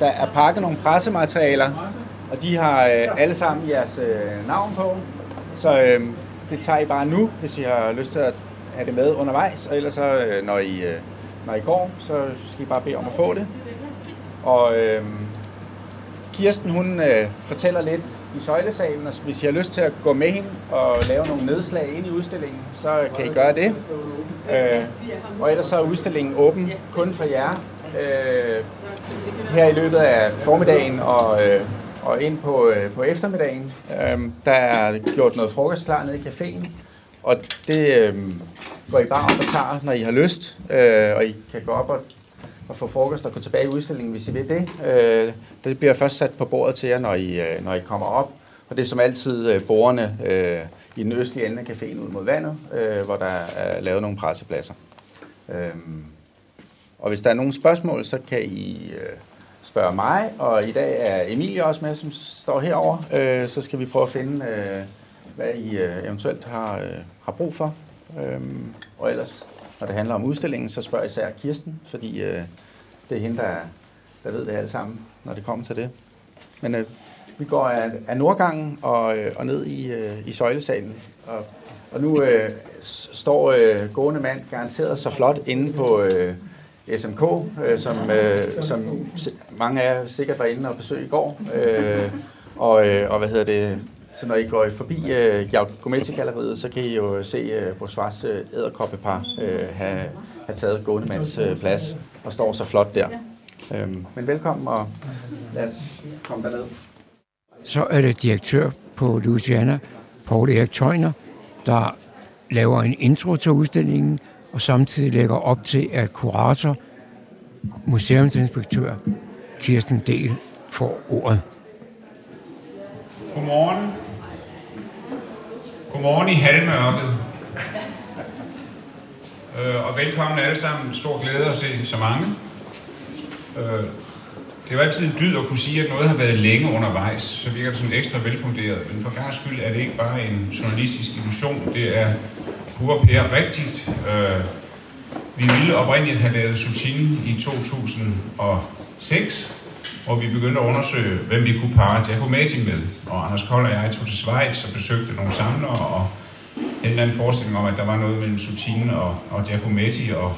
Speaker 16: der er pakket nogle pressematerialer, og de har øh, alle sammen jeres øh, navn på. Så øh, det tager I bare nu, hvis I har lyst til at have det med undervejs. Og ellers så, øh, når, I, øh, når I går, så skal I bare bede om at få det. Og øh, Kirsten, hun øh, fortæller lidt i søjlesalen, og hvis I har lyst til at gå med hende og lave nogle nedslag ind i udstillingen, så kan I gøre det. Øh, og ellers så er udstillingen åben kun for jer øh, her i løbet af formiddagen og, øh, og ind på, øh, på eftermiddagen. Øh, der er gjort noget frokost klar nede i caféen, og det øh, går I bare op og tager, når I har lyst, øh, og I kan gå op og og få frokost og gå tilbage i udstillingen, hvis I vil det. Øh, det bliver først sat på bordet til jer, når I, øh, når I kommer op. Og det er som altid øh, borgerne øh, i den østlige ende af caféen ud mod vandet, øh, hvor der er lavet nogle pressepladser. Øh, og hvis der er nogle spørgsmål, så kan I øh, spørge mig, og i dag er Emilie også med, som står herover. Øh, så skal vi prøve at finde, øh, hvad I øh, eventuelt har, øh, har brug for. Øh, og ellers når det handler om udstillingen, så spørger jeg især Kirsten, fordi øh, det er hende, der, der ved det alt sammen, når det kommer til det. Men øh, vi går af, af Nordgangen og, øh, og ned i, øh, i søjlesalen. Og, og nu øh, står øh, gående mand garanteret så flot inde på øh, SMK, øh, som, øh, som mange af jer sikkert var inde og besøg i går. Øh, og, øh, og hvad hedder det? Så når I går forbi øh, Giacometti-galleriet, så kan I jo se øh, Bosvars øh, æderkoppepar øh, have, have taget gåendemands øh, plads og står så flot der. Øhm, men velkommen, og lad os komme derned.
Speaker 6: Så er det direktør på Louisiana, Paul Erik Tøjner, der laver en intro til udstillingen, og samtidig lægger op til, at kurator, museumsinspektør Kirsten Del får ordet.
Speaker 17: Godmorgen. Godmorgen i halvmørket. Øh, og velkommen alle sammen. Stor glæde at se så mange. Øh, det er jo altid en dyd at kunne sige, at noget har været længe undervejs, så virker det sådan ekstra velfunderet. Men for gars skyld er det ikke bare en journalistisk illusion, det er pur pære rigtigt. Øh, vi ville oprindeligt have lavet Soutine i 2006, hvor vi begyndte at undersøge, hvem vi kunne parre Giacometti med. Og Anders Kold og jeg tog til Schweiz og besøgte nogle samlere, og en eller anden forestilling om, at der var noget mellem Soutine og, og Giacometti, og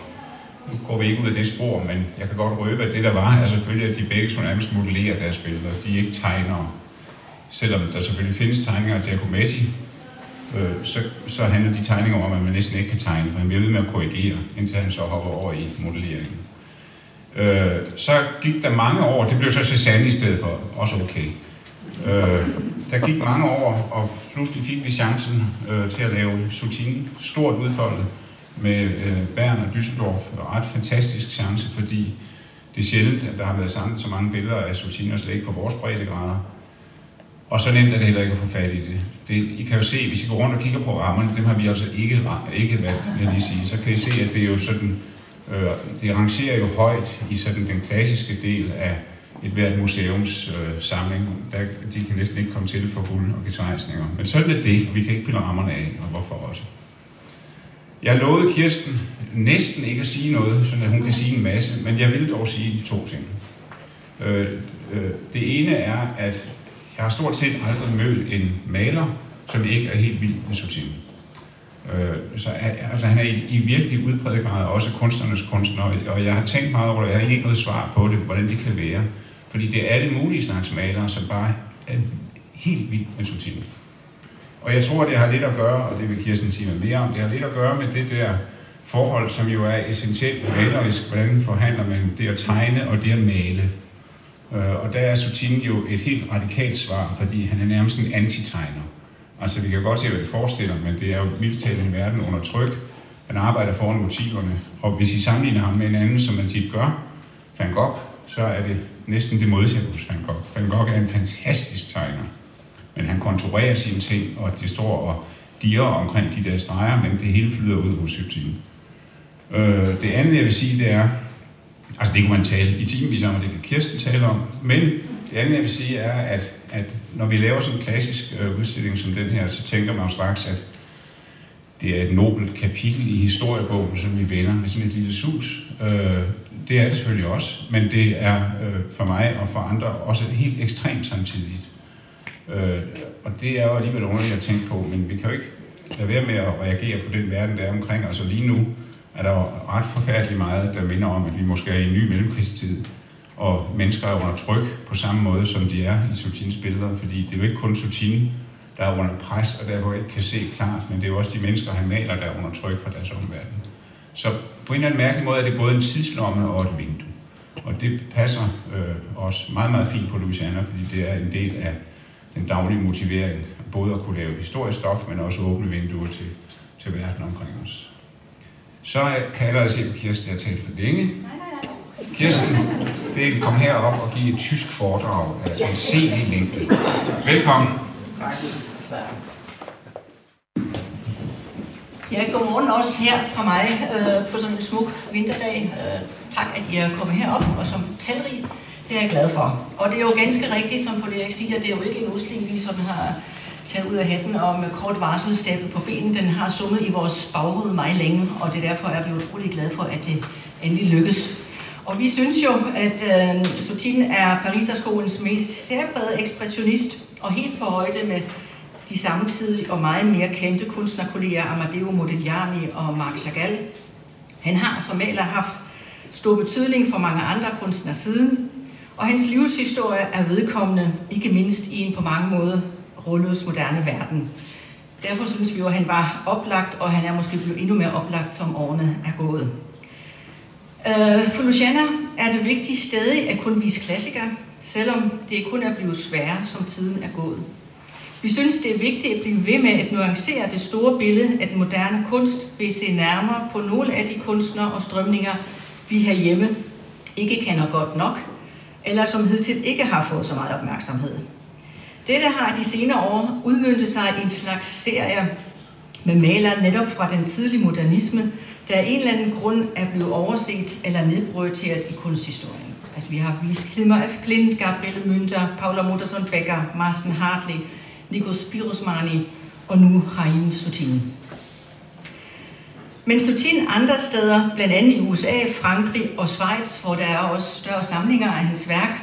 Speaker 17: nu går vi ikke ud af det spor, men jeg kan godt røbe, at det der var, er selvfølgelig, at de begge sådan nærmest modellerer deres billeder. De er ikke tegnere. Selvom der selvfølgelig findes tegninger af Giacometti, øh, så, så handler de tegninger om, at man næsten ikke kan tegne, for han bliver ved med at korrigere, indtil han så hopper over i modelleringen. Øh, så gik der mange år, det blev så Cezanne i stedet for, også okay. Øh, der gik mange år, og pludselig fik vi chancen øh, til at lave Soutine stort udfoldet med øh, Bern og Düsseldorf. Og ret fantastisk chance, fordi det er sjældent, at der har været samlet så mange billeder af Soutine og slet ikke på vores breddegrader. Og så nemt er det heller ikke at få fat i det. det. I kan jo se, hvis I går rundt og kigger på rammerne, dem har vi altså ikke, ikke valgt, vil jeg lige sige. Så kan I se, at det er jo sådan, det rangerer jo højt i sådan den klassiske del af et hvert museums øh, samling. Der, de kan næsten ikke komme til for hul og gesvejsninger. Men sådan er det. Vi kan ikke pille rammerne af, og hvorfor også. Jeg lovede Kirsten næsten ikke at sige noget, så hun kan sige en masse, men jeg vil dog sige to ting. Øh, øh, det ene er, at jeg har stort set aldrig mødt en maler, som ikke er helt vild med Soutine. Øh, så altså, han er i, i virkelig udpræget grad også kunstnernes kunstner, og jeg har tænkt meget over det, jeg har ikke noget svar på det, hvordan det kan være. Fordi det er alle mulige slags malere, som bare er helt vildt med Og jeg tror, det har lidt at gøre, og det vil Kirsten sige mere om, det har lidt at gøre med det der forhold, som jo er essentielt malerisk. Hvordan forhandler man det at tegne og det at male? Øh, og der er Soutine jo et helt radikalt svar, fordi han er nærmest en antitegner. Altså vi kan godt se, hvad det forestiller, men det er jo mildt en verden under tryk. Han arbejder foran motiverne, og hvis I sammenligner ham med en anden, som man tit gør, Van Gogh, så er det næsten det modsatte hos Van Gogh. Van Gogh er en fantastisk tegner, men han konturerer sine ting, og de står og dirrer omkring de der streger, men det hele flyder ud hos subtilen. Øh, det andet, jeg vil sige, det er, altså det kunne man tale i timevis om, og det kan Kirsten tale om, men det andet, jeg vil sige, er, at, at når vi laver sådan en klassisk øh, udstilling som den her, så tænker man jo straks, at det er et nobelt kapitel i historiebogen, som vi vender med sådan et lille sus. Øh, det er det selvfølgelig også, men det er øh, for mig og for andre også helt ekstremt samtidigt. Øh, og det er jo alligevel underligt at tænke på, men vi kan jo ikke lade være med at reagere på den verden, der er omkring os. Og lige nu er der jo ret forfærdeligt meget, der minder om, at vi måske er i en ny mellemkrigstid, og mennesker er under tryk på samme måde, som de er i Sutins billeder, fordi det er jo ikke kun Sutin, der er under pres, og derfor ikke kan se klart, men det er jo også de mennesker, han maler, der er under tryk fra deres omverden. Så på en eller anden mærkelig måde er det både en tidslomme og et vindue. Og det passer øh, også meget, meget fint på Louisiana, fordi det er en del af den daglige motivering, både at kunne lave historisk stof, men også åbne vinduer til, til verden omkring os. Så kan jeg allerede se på Kirsten, jeg har talt for længe. Kirsten, det er kom herop og give et tysk foredrag af en CD længde. Velkommen. Tak.
Speaker 18: Ja, godmorgen også her fra mig øh, på sådan en smuk vinterdag. Øh, tak, at I er kommet herop, og som talrig, det er jeg glad for. Og det er jo ganske rigtigt, som på det jeg siger, det er jo ikke en udstilling, vi sådan har taget ud af hatten og med kort varsel stablet på benen. Den har summet i vores baghoved meget længe, og det er derfor, jeg vi blevet utrolig glad for, at det endelig lykkes. Og vi synes jo, at øh, Soutine er Pariserskolens mest særprægede ekspressionist, og helt på højde med de samtidige og meget mere kendte kunstnerkolleger Amadeo Modigliani og Marc Chagall. Han har som maler haft stor betydning for mange andre kunstnere siden, og hans livshistorie er vedkommende, ikke mindst i en på mange måder Rulløs moderne verden. Derfor synes vi jo, at han var oplagt, og han er måske blevet endnu mere oplagt, som årene er gået. Øh, for Luciana er det vigtigt stadig at kunne vise klassikere, selvom det kun er blevet sværere, som tiden er gået. Vi synes, det er vigtigt at blive ved med at nuancere det store billede af den moderne kunst ved at se nærmere på nogle af de kunstnere og strømninger, vi herhjemme ikke kender godt nok, eller som hidtil ikke har fået så meget opmærksomhed. Dette har de senere år udmyndtet sig i en slags serie med malere netop fra den tidlige modernisme, der af en eller anden grund er blevet overset eller nedprioriteret i kunsthistorien. Altså vi har vist Klimmer F. Klint, Gabriele Münter, Paula Mutterson Becker, Marsten Hartley, Nikos Spirosmani og nu Raim Soutine. Men Soutine andre steder, blandt andet i USA, Frankrig og Schweiz, hvor der er også større samlinger af hans værk,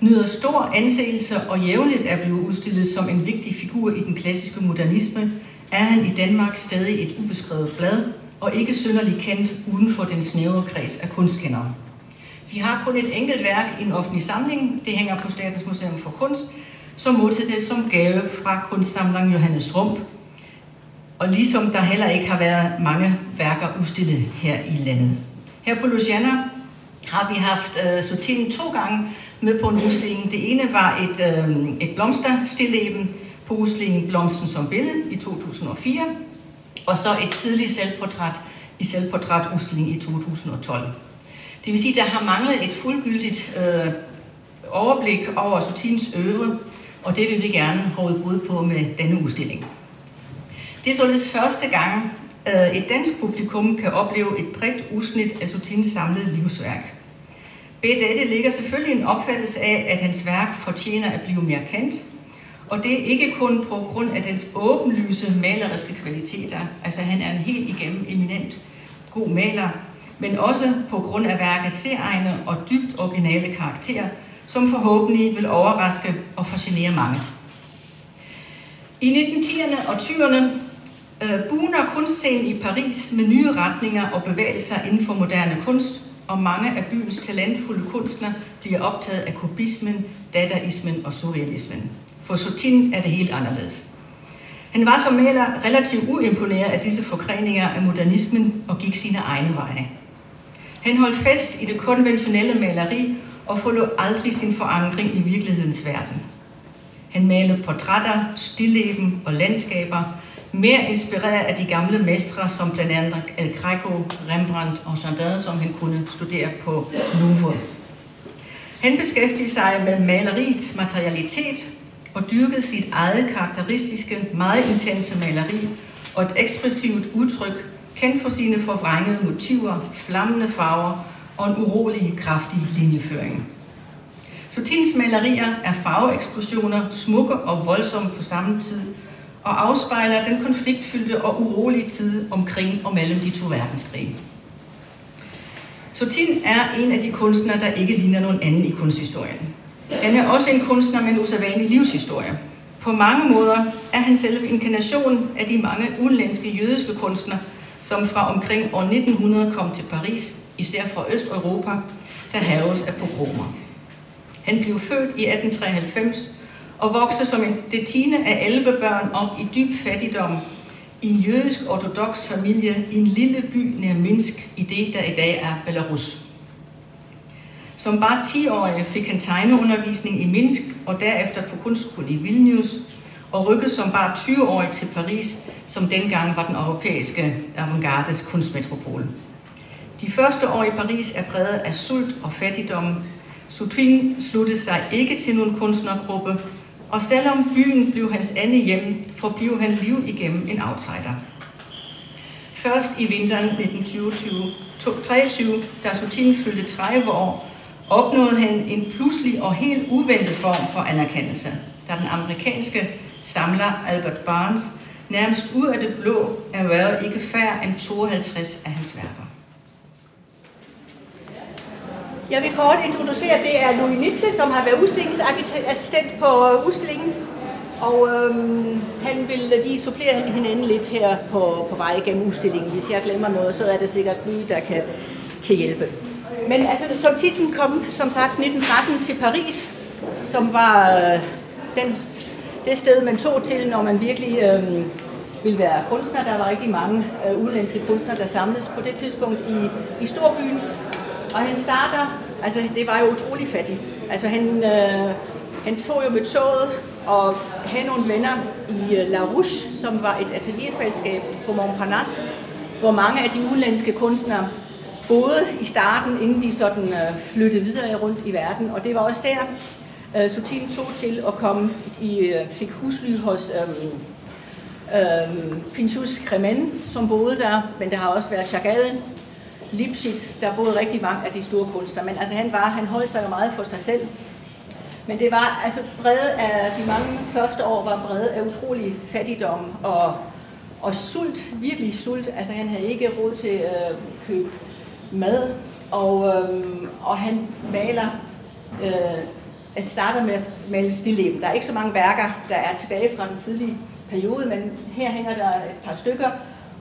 Speaker 18: nyder stor anseelse og jævnligt er blevet udstillet som en vigtig figur i den klassiske modernisme, er han i Danmark stadig et ubeskrevet blad og ikke synderligt kendt uden for den snævre kreds af kunstkendere. Vi har kun et enkelt værk i en offentlig samling. Det hænger på Statens Museum for Kunst, som modtog det som gave fra kunstsamleren Johannes Rump. Og ligesom der heller ikke har været mange værker udstillet her i landet. Her på Luciana har vi haft øh, Sotin to gange med på en udstilling. Det ene var et, øh, et blomsterstilleben på udstillingen Blomsten som billede i 2004, og så et tidligt selvportræt i selvportrætusling i 2012. Det vil sige, at der har manglet et fuldgyldigt øh, overblik over Sotins øvre, og det vil vi gerne have bud på med denne udstilling. Det er således første gang, øh, et dansk publikum kan opleve et bredt udsnit af Sotins samlede livsværk. Ved dette ligger selvfølgelig en opfattelse af, at hans værk fortjener at blive mere kendt, og det er ikke kun på grund af dens åbenlyse maleriske kvaliteter, altså han er en helt igennem eminent god maler, men også på grund af værkets seregne og dybt originale karakter, som forhåbentlig vil overraske og fascinere mange. I 1910'erne og 20'erne øh, buner kunstscenen i Paris med nye retninger og bevægelser inden for moderne kunst, og mange af byens talentfulde kunstnere bliver optaget af kubismen, dadaismen og surrealismen. For Sotin er det helt anderledes. Han var som maler relativt uimponeret af disse forgreninger af modernismen og gik sine egne veje. Han holdt fast i det konventionelle maleri og forlod aldrig sin forankring i virkelighedens verden. Han malede portrætter, stilleben og landskaber, mere inspireret af de gamle mestre, som blandt andet El Greco, Rembrandt og Chardin, som han kunne studere på Louvre. Han beskæftigede sig med maleriets materialitet og dyrkede sit eget karakteristiske, meget intense maleri og et ekspressivt udtryk, kendt for sine forvrængede motiver, flammende farver og en urolig, kraftig linjeføring. Sotins malerier er farveeksplosioner, smukke og voldsomme på samme tid, og afspejler den konfliktfyldte og urolige tid omkring og mellem de to verdenskrige. Sotin er en af de kunstnere, der ikke ligner nogen anden i kunsthistorien. Han er også en kunstner med en usædvanlig livshistorie. På mange måder er han selv inkarnationen af de mange udenlandske jødiske kunstnere, som fra omkring år 1900 kom til Paris, især fra Østeuropa, der haves af pogromer. Han blev født i 1893 og voksede som en, det tiende af 11 børn op i dyb fattigdom i en jødisk ortodox familie i en lille by nær Minsk i det, der i dag er Belarus. Som bare 10-årig fik han tegneundervisning i Minsk og derefter på kunstskole i Vilnius og rykkede som bare 20-årig til Paris, som dengang var den europæiske avantgardes kunstmetropol. De første år i Paris er præget af sult og fattigdom. Soutine sluttede sig ikke til nogen kunstnergruppe, og selvom byen blev hans andet hjem, forblev han liv igennem en outsider. Først i vinteren 1923, da Soutine fyldte 30 år, opnåede han en pludselig og helt uventet form for anerkendelse, da den amerikanske samler Albert Barnes nærmest ud af det blå erhvervede ikke færre end 52 af hans værker.
Speaker 19: Jeg vil kort introducere, det er Louis Nietzsche, som har været udstillingsassistent på øh, udstillingen. Og øhm, han vil lige supplere hinanden lidt her på, på vej gennem udstillingen. Hvis jeg glemmer noget, så er det sikkert Louis, der kan, kan hjælpe. Men altså, som titlen kom, som sagt, 1913 til Paris, som var øh, den
Speaker 18: det sted, man tog til, når man virkelig øh, ville være kunstner. Der var rigtig mange øh, udenlandske kunstnere, der samledes på det tidspunkt i, i Storbyen. Og han starter, altså det var jo utrolig fattigt. Altså han, øh, han tog jo med toget og havde nogle venner i øh, La Rouge, som var et atelierfællesskab på Montparnasse, hvor mange af de udenlandske kunstnere boede i starten, inden de sådan øh, flyttede videre rundt i verden. Og det var også der, øh, Sutin tog til at komme i, øh, fik husly hos øh, øh, Pinchus Cremen, som boede der, men der har også været Chagall, Lipschitz, der boede rigtig mange af de store kunstnere. Men altså han var, han holdt sig jo meget for sig selv. Men det var altså brede af de mange første år var brede af utrolig fattigdom og, og sult, virkelig sult. Altså han havde ikke råd til at øh, købe mad, og, øh, og han maler, øh, han starter med at male stilleben. Der er ikke så mange værker, der er tilbage fra den tidlige periode, men her hænger der et par stykker,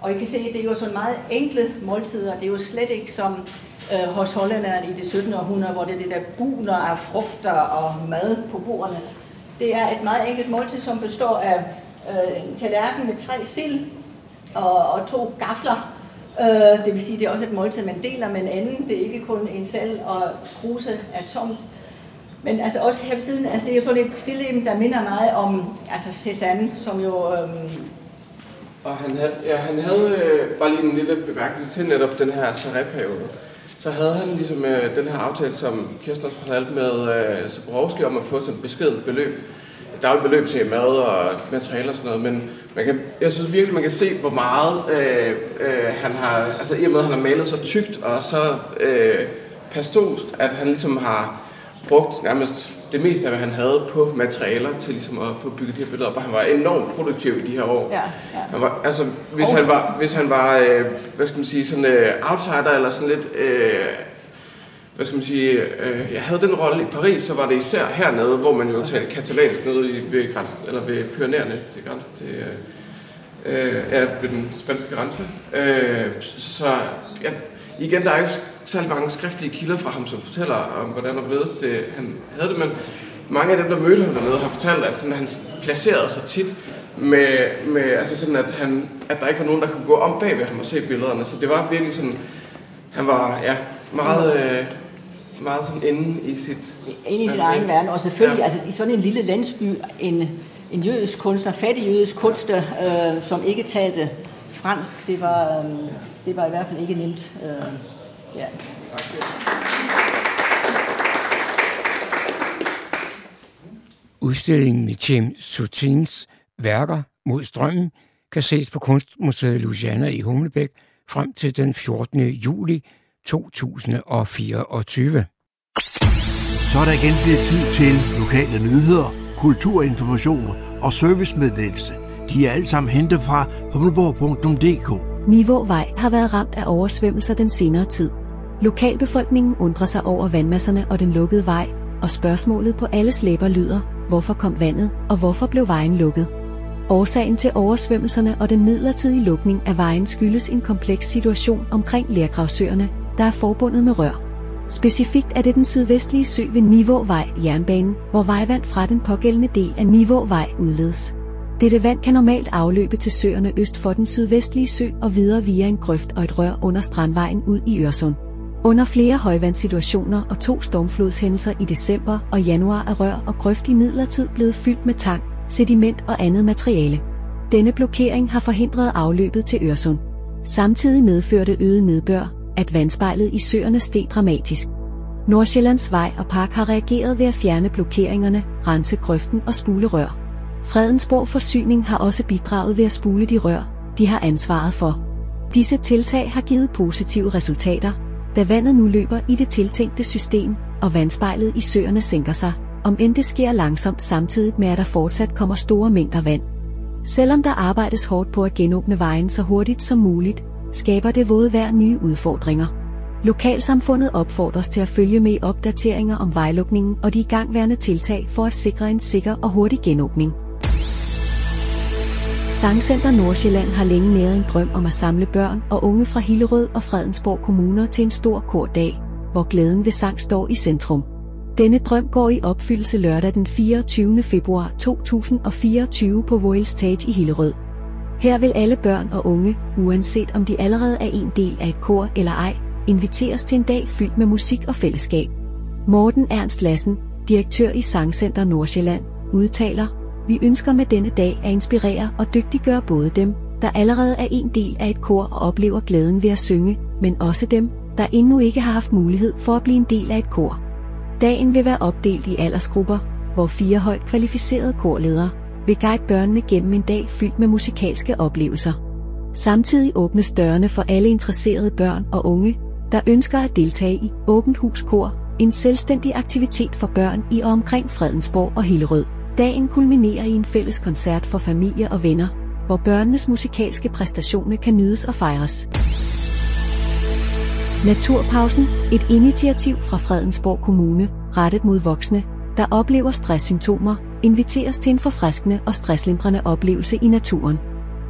Speaker 18: og I kan se, at det er jo sådan meget enkle måltider. Det er jo slet ikke som øh, hos hollænderne i det 17. århundrede, hvor det er det der buner af frugter og mad på bordene. Det er et meget enkelt måltid, som består af øh, en tallerken med tre sild og, og to gafler. Øh, det vil sige, det er også et måltid, man deler med en anden. Det er ikke kun en sal og kruse er tomt. Men altså også her ved siden, altså det er jo sådan et stille, der minder meget om altså Cézanne, som jo øhm,
Speaker 20: og han havde, ja, han havde øh, bare lige en lille bemærkning til netop den her Sarre-periode. Så havde han ligesom øh, den her aftale, som Kirsten fortalte med øh, Zaborowski om at få sådan et beskeden beløb. Et dagligt beløb til mad og materialer og sådan noget, men man kan, jeg synes virkelig, man kan se, hvor meget øh, øh, han har, altså i og med, at han har malet så tykt og så øh, pastost, at han ligesom har brugt nærmest det meste af, hvad han havde på materialer til ligesom at få bygget de her billeder op, og han var enormt produktiv i de her år.
Speaker 18: Ja, ja.
Speaker 20: Han var, altså, hvis han var, hvis han var øh, hvad skal man sige, sådan øh, outsider eller sådan lidt, øh, hvad skal man sige, øh, jeg havde den rolle i Paris, så var det især hernede, hvor man jo talte katalansk nede i, ved, grænsen, eller ved Pyrenæerne til grænsen til, øh, øh, ja, ved den spanske grænse. Øh, så ja, igen, der er ikke særlig mange skriftlige kilder fra ham, som fortæller om, hvordan og hvorledes det, han havde det, men mange af dem, der mødte ham dernede, har fortalt, at sådan, han placerede sig tit med, med altså sådan, at, han, at der ikke var nogen, der kunne gå om bag ved ham og se billederne. Så det var virkelig sådan, han var ja, meget, øh, meget sådan inde i sit...
Speaker 18: Inde i sin egen verden, og selvfølgelig, ja. altså i sådan en lille landsby, en, en jødisk kunstner, fattig jødisk kunstner, øh, som ikke talte fransk, det var, øh, det var i hvert fald ikke nemt. Øh, ja.
Speaker 6: Udstillingen med James Sutins værker mod strømmen kan ses på Kunstmuseet Louisiana i Humlebæk frem til den 14. juli 2024.
Speaker 4: Så er der igen blevet tid til lokale nyheder, kulturinformationer og servicemeddelelse. De er alle sammen hentet fra humleborg.dk.
Speaker 8: Nivåvej har været ramt af oversvømmelser den senere tid. Lokalbefolkningen undrer sig over vandmasserne og den lukkede vej, og spørgsmålet på alles læber lyder, hvorfor kom vandet, og hvorfor blev vejen lukket? Årsagen til oversvømmelserne og den midlertidige lukning af vejen skyldes en kompleks situation omkring Lærgravsøerne, der er forbundet med rør. Specifikt er det den sydvestlige sø ved Nivåvej jernbanen, hvor vejvand fra den pågældende del af Nivåvej udledes. Dette vand kan normalt afløbe til søerne øst for den sydvestlige sø og videre via en grøft og et rør under Strandvejen ud i Øresund. Under flere højvandssituationer og to stormflodshændelser i december og januar er rør og grøft i midlertid blevet fyldt med tang, sediment og andet materiale. Denne blokering har forhindret afløbet til Øresund. Samtidig medførte øget nedbør, at vandspejlet i søerne steg dramatisk. Nordsjællands Vej og Park har reageret ved at fjerne blokeringerne, rense grøften og spule rør. Fredensborg Forsyning har også bidraget ved at spule de rør, de har ansvaret for. Disse tiltag har givet positive resultater, da vandet nu løber i det tiltænkte system, og vandspejlet i søerne sænker sig, om end det sker langsomt samtidig med at der fortsat kommer store mængder vand. Selvom der arbejdes hårdt på at genåbne vejen så hurtigt som muligt, skaber det våde vejr nye udfordringer. Lokalsamfundet opfordres til at følge med opdateringer om vejlukningen og de igangværende tiltag for at sikre en sikker og hurtig genåbning. Sangcenter Nordsjælland har længe næret en drøm om at samle børn og unge fra Hillerød og Fredensborg kommuner til en stor kordag, hvor glæden ved sang står i centrum. Denne drøm går i opfyldelse lørdag den 24. februar 2024 på Royal Stage i Hillerød. Her vil alle børn og unge, uanset om de allerede er en del af et kor eller ej, inviteres til en dag fyldt med musik og fællesskab. Morten Ernst Lassen, direktør i Sangcenter Nordsjælland, udtaler, vi ønsker med denne dag at inspirere og dygtiggøre både dem, der allerede er en del af et kor og oplever glæden ved at synge, men også dem, der endnu ikke har haft mulighed for at blive en del af et kor. Dagen vil være opdelt i aldersgrupper, hvor fire højt kvalificerede korledere vil guide børnene gennem en dag fyldt med musikalske oplevelser. Samtidig åbnes dørene for alle interesserede børn og unge, der ønsker at deltage i Åbent Huskor, en selvstændig aktivitet for børn i og omkring Fredensborg og Hillerød. Dagen kulminerer i en fælles koncert for familie og venner, hvor børnenes musikalske præstationer kan nydes og fejres. Naturpausen, et initiativ fra Fredensborg Kommune, rettet mod voksne, der oplever stresssymptomer, inviteres til en forfriskende og stresslindrende oplevelse i naturen.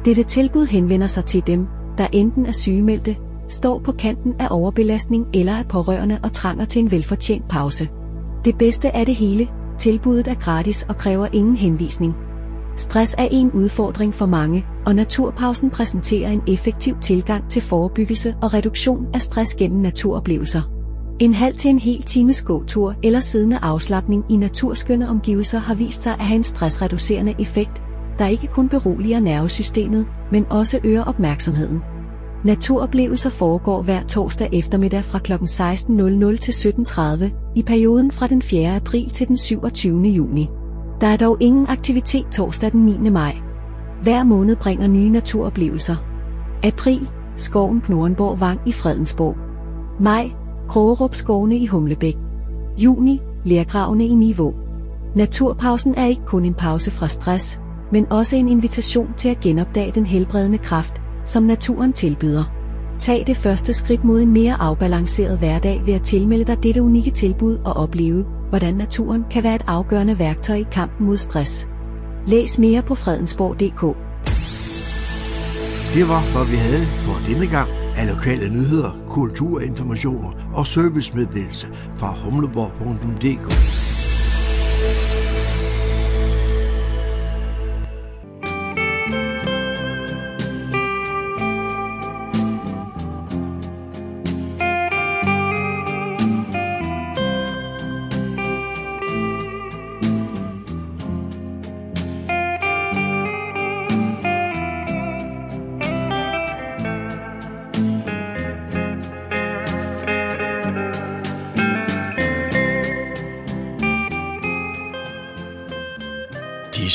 Speaker 8: Dette tilbud henvender sig til dem, der enten er sygemeldte, står på kanten af overbelastning eller er pårørende og trænger til en velfortjent pause. Det bedste af det hele, tilbuddet er gratis og kræver ingen henvisning. Stress er en udfordring for mange, og Naturpausen præsenterer en effektiv tilgang til forebyggelse og reduktion af stress gennem naturoplevelser. En halv til en hel times gåtur eller siddende afslappning i naturskønne omgivelser har vist sig at have en stressreducerende effekt, der ikke kun beroliger nervesystemet, men også øger opmærksomheden. Naturoplevelser foregår hver torsdag eftermiddag fra kl. 16.00 til 17.30 i perioden fra den 4. april til den 27. juni. Der er dog ingen aktivitet torsdag den 9. maj. Hver måned bringer nye naturoplevelser. April, skoven Knorrenborg Vang i Fredensborg. Maj, Krogerup skovene i Humlebæk. Juni, lærgravene i Niveau. Naturpausen er ikke kun en pause fra stress, men også en invitation til at genopdage den helbredende kraft, som naturen tilbyder. Tag det første skridt mod en mere afbalanceret hverdag ved at tilmelde dig dette unikke tilbud og opleve, hvordan naturen kan være et afgørende værktøj i kampen mod stress. Læs mere på fredensborg.dk.
Speaker 4: Det var, hvad vi havde for denne gang af lokale nyheder, kulturinformationer og servicemeddelelse fra humleborg.dk.